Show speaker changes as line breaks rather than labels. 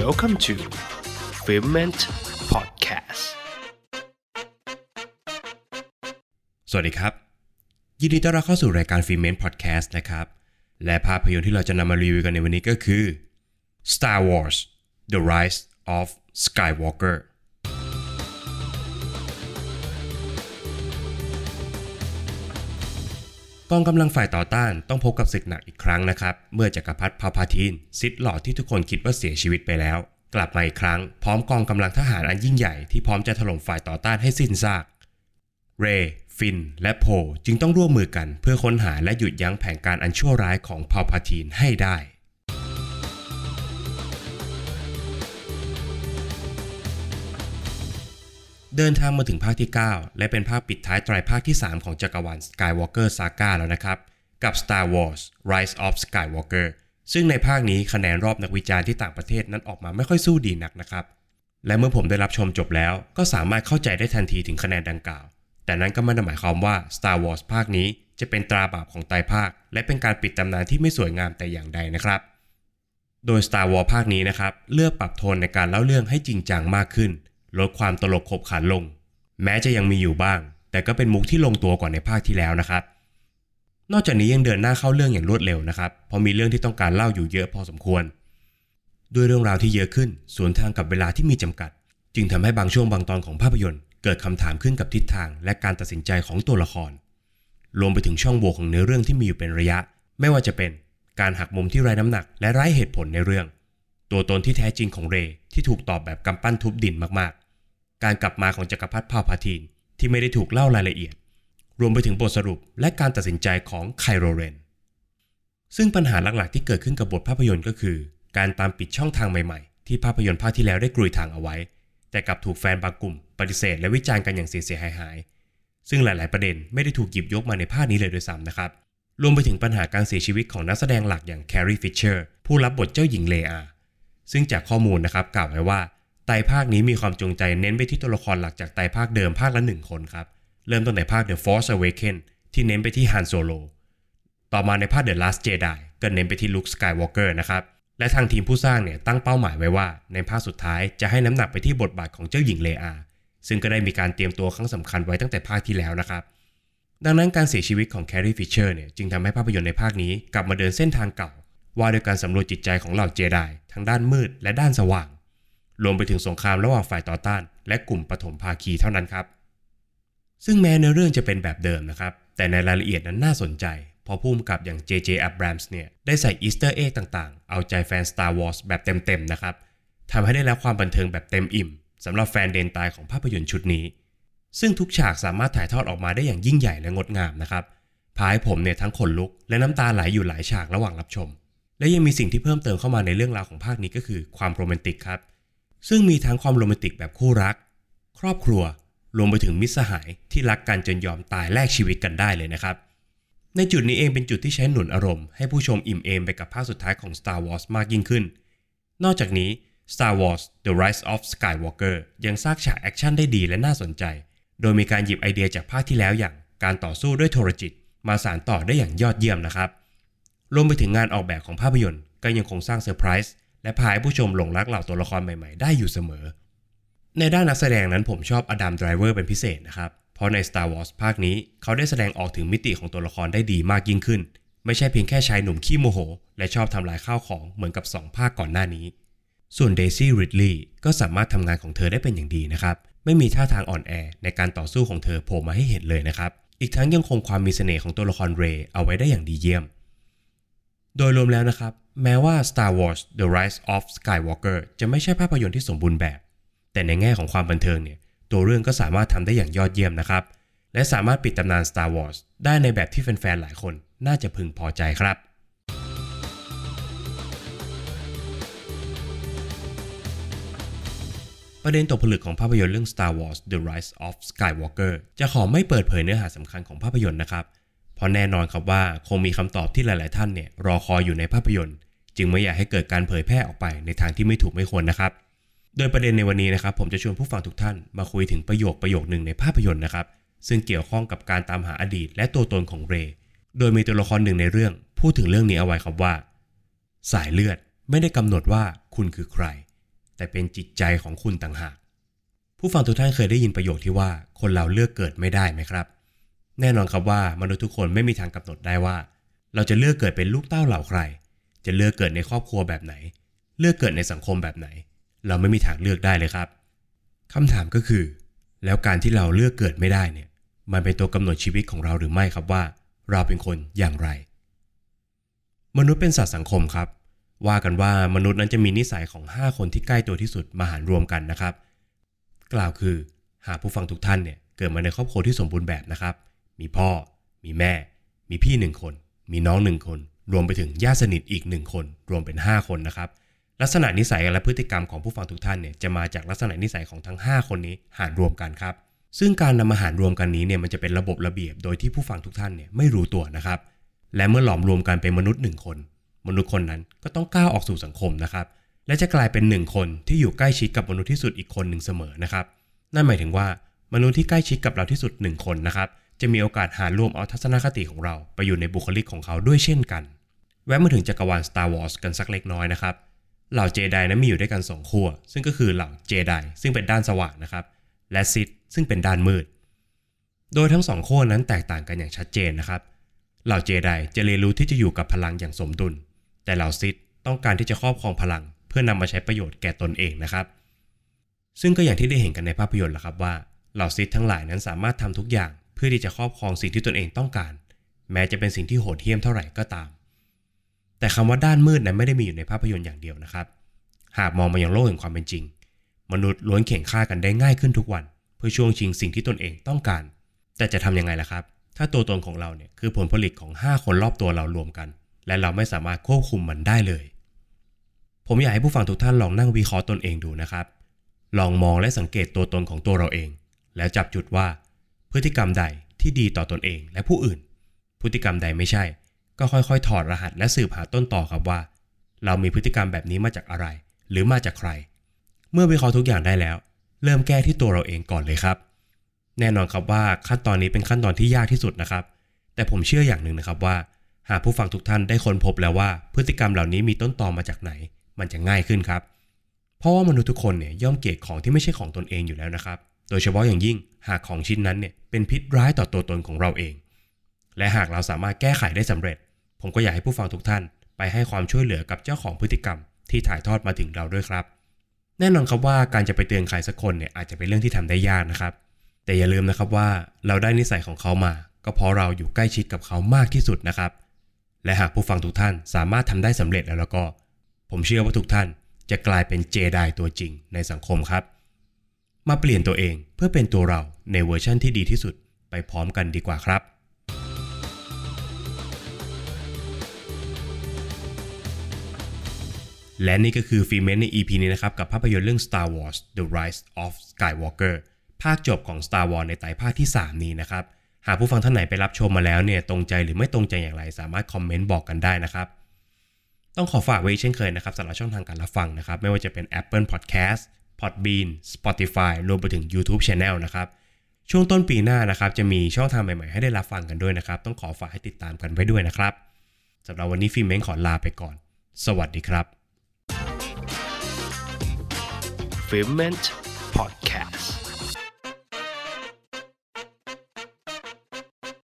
Welcome to f i l m e n t Podcast
สวัสดีครับ ยินดีต้อนรับเข้าสู่รายการ f i l m e n t Podcast นะครับ และภาพยนตร์ที่เราจะนำมารีวิวกันในวันนี้ก็คือ Star Wars The Rise of Skywalker กองกำลังฝ่ายต่อต้านต้องพบกับศึกหนักอีกครั้งนะครับ เมื่อจักรพรรดิพาพาทีนซิดหลอดที่ทุกคนคิดว่าเสียชีวิตไปแล้ว กลับมาอีกครั้งพร้อมกองกำลังทหารอันยิ่งใหญ่ที่พร้อมจะถล่มฝ่ายต่อต้านให้สิ้นซาก เรฟิน และโพจึงต้องร่วมมือกันเพื่อค้นหาและหยุดยั้งแผนการอันชั่วร้ายของพาพาทีนให้ได้ เดินทางมาถึงภาคที่ 9 และเป็นภาคปิดท้ายไตรภาคที่ 3 ของจักรวาล Skywalker Saga แล้วนะครับ กับ Star Wars Rise of Skywalker ซึ่งในภาคนี้คะแนนรอบนักวิจารณ์ที่ต่างประเทศนั้นออกมาไม่ค่อยสู้ดีนักนะครับ และเมื่อผมได้รับชมจบแล้ว ก็สามารถเข้าใจได้ทันทีถึงคะแนนดังกล่าว แต่นั้นก็ไม่ได้หมายความว่า Star Wars ภาคนี้จะเป็นตราบาปของไตรภาค และเป็นการปิดตำนานที่ไม่สวยงามแต่อย่างใดนะครับ โดย Star Wars ภาคนี้นะครับเลือกปรับโทนในการเล่าเรื่องให้จริงจังมากขึ้น ลดความตลกขบขันลง แม้จะยังมีอยู่บ้าง แต่ก็เป็นมุกที่ลงตัวกว่าในภาคที่แล้วนะครับ นอกจากนี้ยังเดินหน้าเข้าเรื่องอย่างรวดเร็วนะครับเพราะมีเรื่องที่ต้องการเล่าอยู่เยอะพอสมควร ด้วยเรื่องราวที่เยอะขึ้นสวนทางกับเวลาที่มีจำกัด จึงทำให้บางช่วงบางตอนของภาพยนตร์เกิดคำถามขึ้นกับทิศทาง และการตัดสินใจของตัวละคร รวมไปถึงช่องโหว่ของเนื้อเรื่องที่มีอยู่เป็นระยะ ไม่ว่าจะเป็นการหักมุมที่ไร้น้ำหนัก และไร้เหตุผลในเรื่อง ตัวตนที่แท้จริงของเรที่ถูกตอบแบบกำปั้นทุบดินมาก การกลับมาของจักรพรรดิพัลพาทีนที่ไม่ได้ถูกเล่ารายละเอียด รวมไปถึงบทสรุปและการตัดสินใจของไคโลเรน ซึ่งปัญหาหลักๆที่เกิดขึ้นกับบทภาพยนตร์ก็คือ การตามปิดช่องทางใหม่ๆ ที่ภาพยนตร์ภาคที่แล้วได้กรุยทางเอาไว้ แต่กลับถูกแฟนบางกลุ่ม ปฏิเสธและวิจารณ์กันอย่างเสียหายหายๆซึ่งหลาย ๆ ประเด็นไม่ได้ถูกหยิบยกมาในภาคนี้เลยด้วยซ้ำนะครับ รวมไปถึงปัญหาการเสียชีวิตของนักแสดงหลักอย่างแคร์รีฟิชเชอร์ผู้รับบทเจ้าหญิงเลอาซึ่งจากข้อมูลนะครับกล่าวไว้ว่า ไตรภาคนี้มีความจงใจเน้นไปที่ตัวละครหลักจากไตรภาคเดิมภาคละหนึ่งคนครับ เริ่มตั้งแต่ภาค The Force Awakens ที่เน้นไปที่ Han Solo ต่อมาในภาค The Last Jedi ก็เน้นไปที่ Luke Skywalker นะครับ และทางทีมผู้สร้างเนี่ยตั้งเป้าหมายไว้ว่า ในภาคสุดท้ายจะให้น้ำหนักไปที่บทบาทของเจ้าหญิงเลอา ซึ่งก็ได้มีการเตรียมตัวครั้งสำคัญไว้ตั้งแต่ภาคที่แล้วนะครับ ดังนั้นการเสียชีวิตของแคร์รีฟิชเชอร์เนี่ยจึงทำให้ภาพยนตร์ในภาคนี้กลับมาเดินเส้นทางเก่า ว่าโดยการสำรวจจิตใจของเหล่าเจไดทั้งด้านมืดและด้านสว่าง รวมไปถึงสงครามระหว่างฝ่ายต่อต้าน และกลุ่มปฐมภาคีเท่านั้นครับ ซึ่งแม้เนื้อเรื่องจะเป็นแบบเดิมนะครับ แต่ในรายละเอียดนั้นน่าสนใจเพราะผู้กำกับอย่าง J.J. Abrams เนี่ยได้ใส่ Easter egg ต่างๆ เอาใจแฟน Star Wars แบบเต็มๆนะครับทำให้ได้รับความบันเทิงแบบเต็มอิ่มสำหรับแฟนเดนตายของภาพยนตร์ชุดนี้ ซึ่งทุกฉากสามารถถ่ายทอดออกมาได้อย่างยิ่งใหญ่และงดงามนะครับพาให้ผมเนี่ยทั้งขนลุกและน้ำตาไหลอยู่หลายฉากระหว่างรับชม และยังมีสิ่งที่เพิ่มเติมเข้ามาในเรื่องราวของภาคนี้ก็คือความโรแมนติกครับ ซึ่งมีทั้งความโรแมนติกแบบคู่รัก ครอบครัวรวมไปถึงมิตรสหายที่รักกันจนยอมตายแลกชีวิตกันได้เลยนะครับ ในจุดนี้เองเป็นจุดที่ใช้หนุนอารมณ์ให้ผู้ชมอิ่มเอมไปกับภาคสุดท้ายของ Star Wars มากยิ่งขึ้น นอกจากนี้ Star Wars The Rise of Skywalker ยังสร้างฉากแอคชั่นได้ดีและน่าสนใจ โดยมีการหยิบไอเดียจากภาคที่แล้วอย่างการต่อสู้ด้วยโทรจิต มาสานต่อได้อย่างยอดเยี่ยมนะครับ รวมไปถึงงานออกแบบของภาพยนตร์ก็ยังคงสร้างเซอร์ไพรส์ และพาให้ผู้ชมหลงรักเหล่าตัวละครใหม่ๆ ได้อยู่เสมอ ในด้านนักแสดงนั้นผมชอบอดัมไดรเวอร์เป็นพิเศษนะครับ เพราะใน Star Wars ภาคนี้เขาได้แสดงออกถึงมิติของตัวละครได้ดีมากยิ่งขึ้น ไม่ใช่เพียงแค่ชายหนุ่มขี้โมโห และชอบทำลายข้าวของเหมือนกับ 2 ภาคก่อนหน้านี้ ส่วนเดซี่ริดลีย์ก็สามารถทำงานของเธอได้เป็นอย่างดีนะครับไม่มีท่าทางอ่อนแอในการต่อสู้ของเธอโผล่มาให้เห็นเลยนะครับอีกทั้งยังคงความมีเสน่ห์ของตัวละครเรย์เอาไว้ได้อย่างดีเยี่ยม โดยรวมแล้วนะครับ แม้ว่า Star Wars The Rise of Skywalker จะไม่ใช่ภาพยนตร์ที่สมบูรณ์แบบ แต่ในแง่ของความบันเทิงเนี่ย ตัวเรื่องก็สามารถทำได้อย่างยอดเยี่ยมนะครับ และสามารถปิดตำนาน Star Wars ได้ในแบบที่แฟนๆ หลายคนน่าจะพึงพอใจครับ ประเด็นตกผลึกของภาพยนตร์เรื่อง Star Wars The Rise of Skywalker จะขอไม่เปิดเผยเนื้อหาสำคัญของภาพยนตร์นะครับเราะแน่นอนครับว่าคงมีคำตอบที่หลาย ๆ ท่านเนี่ยรอคอยอยู่ในภาพยนตร์ จึงไม่อยากให้เกิดการเผยแพร่ออกไปในทางที่ไม่ถูกไม่ควรนะครับ โดยประเด็นในวันนี้นะครับ ผมจะชวนผู้ฟังทุกท่านมาคุยถึงประโยคประโยคหนึ่งในภาพยนตร์นะครับ ซึ่งเกี่ยวข้องกับการตามหาอดีต และตัวตนของเร โดยมีตัวละครหนึ่งในเรื่อง พูดถึงเรื่องนี้เอาไว้ครับว่า สายเลือดไม่ได้กำหนดว่าคุณคือใคร แต่เป็นจิตใจของคุณต่างหาก ผู้ฟังทุกท่านเคยได้ยินประโยคที่ว่าคนเราเลือกเกิดไม่ได้ไหมครับ แน่นอนครับว่ามนุษย์ทุกคนไม่มีทางกำหนดได้ว่า เราจะเลือกเกิดเป็นลูกเต้าเหล่าใคร จะเลือกเกิดในครอบครัวแบบไหน เลือกเกิดในสังคมแบบไหน เราไม่มีทางเลือกได้เลยครับคำถามก็คือ แล้วการที่เราเลือกเกิดไม่ได้เนี่ย มันเป็นตัวกำหนดชีวิตของเราหรือไม่ครับว่า เราเป็นคนอย่างไร มนุษย์เป็นสัตว์สังคมครับ ว่ากันว่ามนุษย์นั้นจะมีนิสัยของ 5 คนที่ใกล้ตัวที่สุดมาหารรวมกันนะครับ กล่าวคือหากผู้ฟังทุกท่านเนี่ยเกิดมาในครอบครัวที่สมบูรณ์แบบนะครับ มีพ่อ มีแม่ มีพี่หนึ่งคน มีน้องหนึ่งคน รวมไปถึงญาติสนิทอีกหนึ่งคน รวมเป็น 5 คนนะครับ ลักษณะนิสัยและพฤติกรรมของผู้ฟังทุกท่านเนี่ยจะมาจากลักษณะนิสัยของทั้ง 5 คนนี้หารรวมกันครับ ซึ่งการนำมาหารรวมกันนี้เนี่ยมันจะเป็นระบบระเบียบโดยที่ผู้ฟังทุกท่านเนี่ยไม่รู้ตัวนะครับ และเมื่อหลอมรวมกันเป็นมนุษย์หนึ่งคน มนุษย์คนนั้นก็ต้องก้าวออกสู่สังคมนะครับ และจะกลายเป็นหนึ่งคนที่อยู่ใกล้ชิดกับมนุษย์ที่สุดอีกคนหนึ่งเสมอนะครับ นั่นหมายถึงว่ามนุษย์ที่ใกล้ชิดกับเราที่สุดหนึ่งคนนะครับ จะมีโอกาสหารวมเอาทัศนคติของเราไปอยู่ในบุคลิกของเขาด้วยเช่นกัน แวะมาถึงจักรวาล Star Wars กันสักเล็กน้อยนะครับ เหล่าเจไดนั้นมีอยู่ด้วยกันสองขั้วซึ่งก็คือเหล่าเจไดซึ่งเป็นด้านสว่างนะครับ และซิธซึ่งเป็นด้านมืด โดยทั้งสองขั้วนั้นแตกต่างกันอย่างชัดเจนนะครับ เหล่าเจไดจะเรียนรู้ที่จะอยู่กับพลังอย่างสมดุล แต่เหล่าซิธต้องการที่จะครอบครองพลัง เพื่อนำมาใช้ประโยชน์แก่ตนเองนะครับ ซึ่งก็อย่างที่ได้เห็นกันในภาพยนตร์แหละครับว่าเหล่าซิธทั้งหลายนั้นสามารถทำทุกอย่าง เพื่อที่จะครอบครองสิ่งที่ตนเองต้องการ แม้จะเป็นสิ่งที่โหดเหี้ยมเท่าไหร่ก็ตาม แต่คำว่าด้านมืดนั้นไม่ได้มีอยู่ในภาพยนตร์อย่างเดียวนะครับ หากมองมาอย่างโลกแห่งความเป็นจริง มนุษย์ล้วนเข่งฆ่ากันได้ง่ายขึ้นทุกวัน เพื่อช่วงชิงสิ่งที่ตนเองต้องการ แต่จะทำยังไงล่ะครับ ถ้าตัวตนของเราเนี่ยคือผลผลิตของ 5 คนรอบตัวเรารวมกัน และเราไม่สามารถควบคุมมันได้เลย ผมอยากให้ผู้ฟังทุกท่านลองนั่งวิเคราะห์ตนเองดูนะครับลองมองและสังเกตตัวตนของตัวเราเอง แล้วจับจุดว่า พฤติกรรมใดที่ดีต่อตนเองและผู้อื่น พฤติกรรมใดไม่ใช่ ก็ค่อยๆ ถอดรหัสและสืบหาต้นต่อครับว่า เรามีพฤติกรรมแบบนี้มาจากอะไร หรือมาจากใคร เมื่อวิเคราะห์ทุกอย่างได้แล้ว เริ่มแก้ที่ตัวเราเองก่อนเลยครับ แน่นอนครับว่าขั้นตอนนี้เป็นขั้นตอนที่ยากที่สุดนะครับ แต่ผมเชื่ออย่างหนึ่งนะครับว่า หากผู้ฟังทุกท่านได้ค้นพบแล้วว่า พฤติกรรมเหล่านี้มีต้นตอมาจากไหน มันจะง่ายขึ้นครับ เพราะว่ามนุษย์ทุกคนเนี่ยย่อมเกลียดของที่ไม่ใช่ของตนเองอยู่แล้วนะครับ โดยเฉพาะอย่างยิ่งหากของชิ้นนั้นเนี่ยเป็นพิษร้ายต่อตัวตนของเราเอง และหากเราสามารถแก้ไขได้สำเร็จ ผมก็อยากให้ผู้ฟังทุกท่าน ไปให้ความช่วยเหลือกับเจ้าของพฤติกรรมที่ถ่ายทอดมาถึงเราด้วยครับ แน่นอนครับว่าการจะไปเตือนใครสักคนเนี่ยอาจจะเป็นเรื่องที่ทำได้ยากนะครับ แต่อย่าลืมนะครับว่าเราได้นิสัยของเขามา ก็เพราะเราอยู่ใกล้ชิดกับเขามากที่สุดนะครับ และหากผู้ฟังทุกท่านสามารถทำได้สำเร็จแล้วแล้วก็ ผมเชื่อว่าทุกท่านจะกลายเป็นเจไดตัวจริงในสังคมครับ มาเปลี่ยนตัวเองเพื่อเป็นตัวเราในเวอร์ชั่นที่ดีที่สุดไปพร้อมกันดีกว่าครับ และนี่ก็คือฟิเมนใน EP นี้นะครับ กับภาพยนตร์เรื่อง Star Wars The Rise of Skywalker ภาคจบของ Star Wars ในไตรภาคที่ 3 นี้นะครับ หากผู้ฟังท่านไหนไปรับชมมาแล้วเนี่ยตรงใจหรือไม่ตรงใจอย่างไร สามารถคอมเมนต์บอกกันได้นะครับ ต้องขอฝากไว้เช่นเคยนะครับสำหรับช่องทางการรับฟังนะครับ ไม่ว่าจะเป็น Apple Podcast Podbean Spotify รวมไปถึง YouTube Channel นะครับ ช่วงต้นปีหน้านะครับ จะมีช่องทางใหม่ๆ ให้ได้รับฟังกันด้วยนะครับ ต้องขอฝากให้ติดตามกันไว้ด้วยนะครับสำหรับวันนี้ฟิล์มเม้งขอลาไปก่อน สวัสดีครับ
f i m e n t